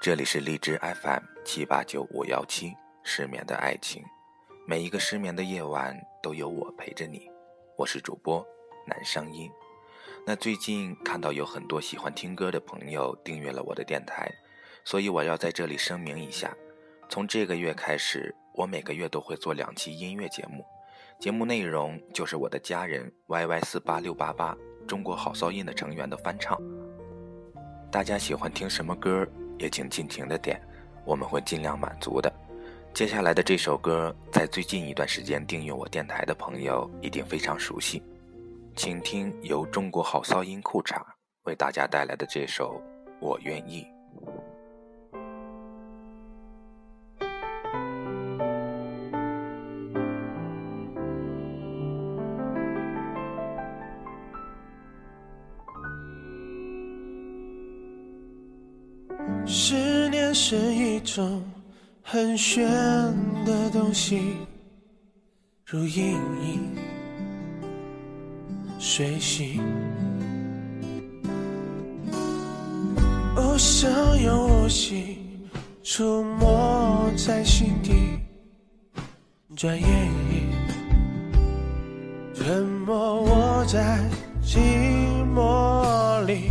这里是荔枝 FM 七八九五幺七，失眠的爱情，每一个失眠的夜晚都有我陪着你。我是主播南声音。那最近看到有很多喜欢听歌的朋友订阅了我的电台，所以我要在这里声明一下：从这个月开始，我每个月都会做两期音乐节目，节目内容就是我的家人 YY 四八六八八中国好噪音的成员的翻唱。大家喜欢听什么歌？也请尽情的点，我们会尽量满足的。接下来的这首歌，在最近一段时间订阅我电台的朋友一定非常熟悉，请听由中国好骚音裤衩为大家带来的这首《我愿意》。思念是一种很玄的东西，如隐隐水醒。哦，想用无心触摸在心底，转眼已吞没我在寂寞里，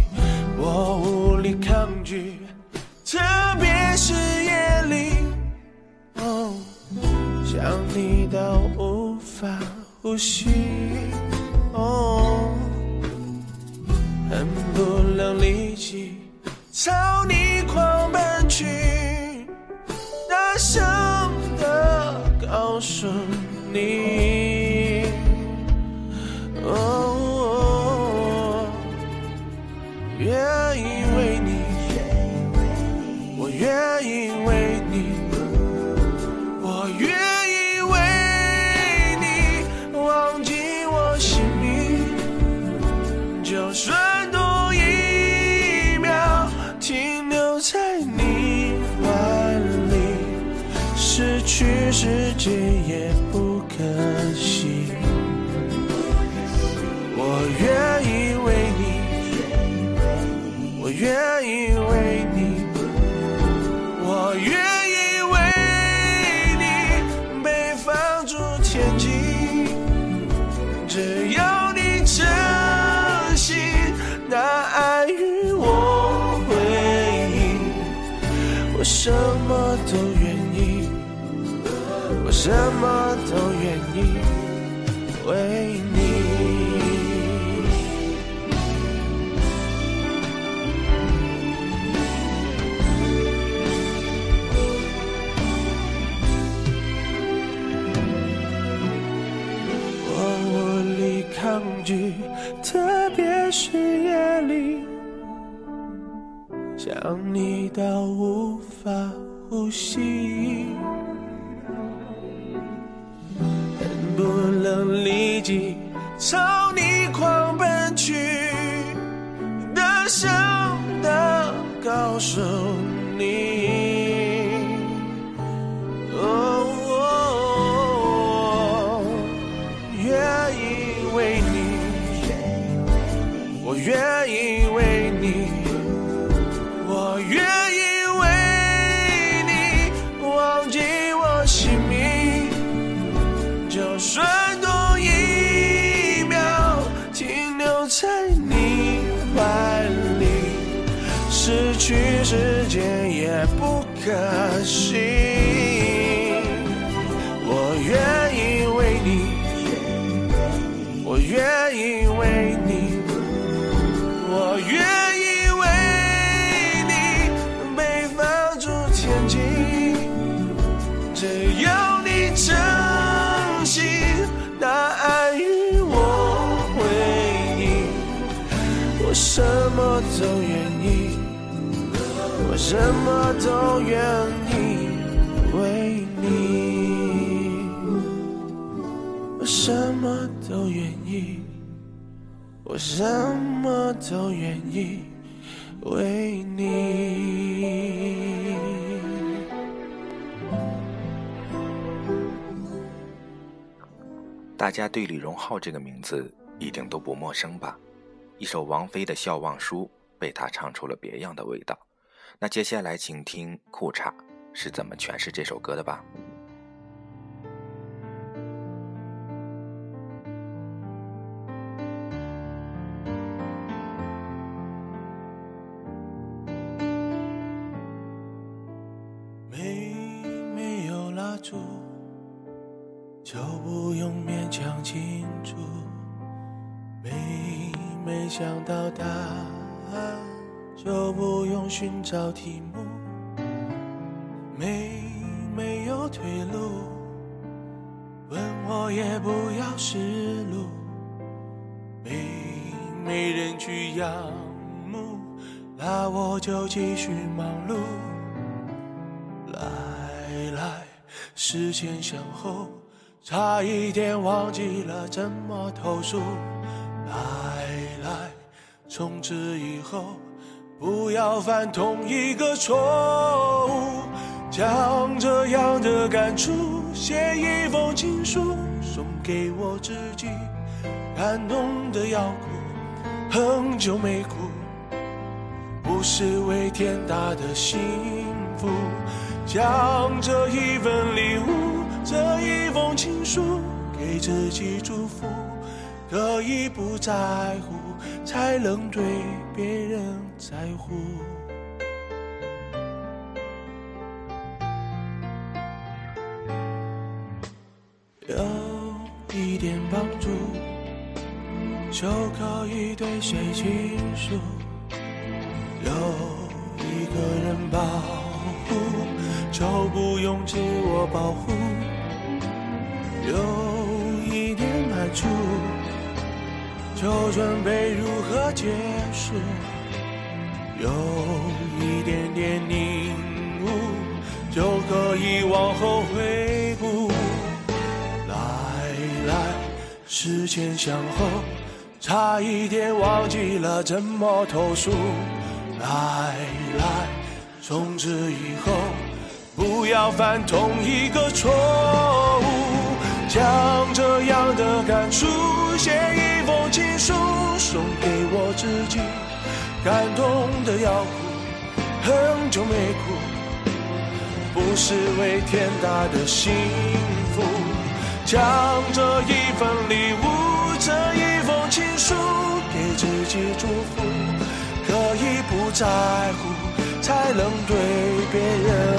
我无力抗拒。想你到无法呼吸，哦，恨不能立即朝你狂奔去，大声的告诉你，哦，愿意为你。我愿意为你怀里，失去世界也不可惜。我愿意为你，我愿意为你。什么都愿意为你。我无力抗拒，特别是夜里，想你到无法呼吸，能立即朝你狂奔去，大声的告诉你。哦，愿意为你，我愿意也不可惜。我愿意为你，我愿意为你，我愿意为你被放逐天际，只要你真心拿爱与我回应，我什么都愿意，我什么都愿意为你。我什么都愿意，我什么都愿意为你。大家对李荣浩这个名字一定都不陌生吧？一首王菲的《笑忘书》被他唱出了别样的味道。那接下来请听裤衩是怎么诠释这首歌的吧。没没有蜡烛，就不用勉强庆祝。没没想到答案，就不用寻找题目。没没有退路，问我也不要失路。没没人去仰慕，那我就继续忙碌。来来，思前想后，差一点忘记了怎么投诉。来来，从此以后不要犯同一个错误。将这样的感触写一封情书，送给我自己，感动的要哭，很久没哭，不是为天大的幸福。将这一份礼物，这一封情书，给自己祝福，可以不在乎，才能对别人在乎。有一点帮助，就可以对谁倾诉。有一个人保护，就不用自我保护。有一点满足，就准备如何结束。有一点点领悟，就可以往后回顾。来来，思前想后，差一点忘记了怎么投诉。来来，从此以后不要犯同一个错误。将这样的感触写一封情书，送给我自己，感动的要哭，很久没哭，不失为天大的幸福。将这一份礼物，这一封情书，给自己祝福，可以不在乎，才能对别人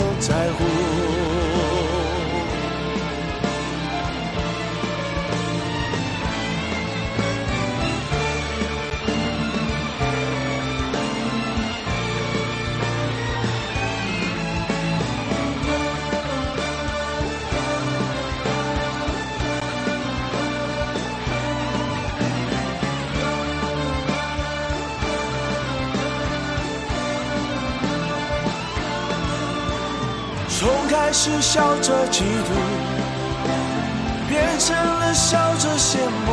开始笑着嫉妒，变成了笑着羡慕。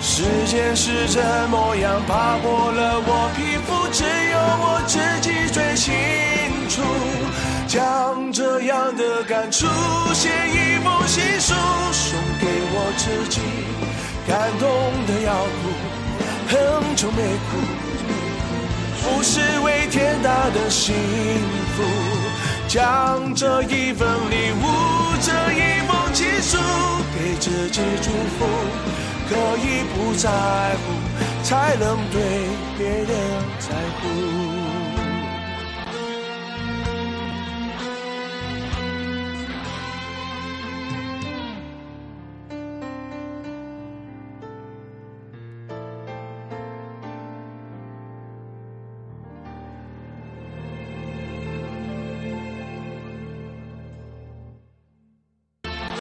时间是这么样，爬破了我皮肤，只有我自己最清楚。将这样的感触写一封情书，送给我自己，感动的要哭，很久没哭，不是为天大的幸福。将这一份礼物，这一封情书，给自己祝福，可以不在乎，才能对别人在乎。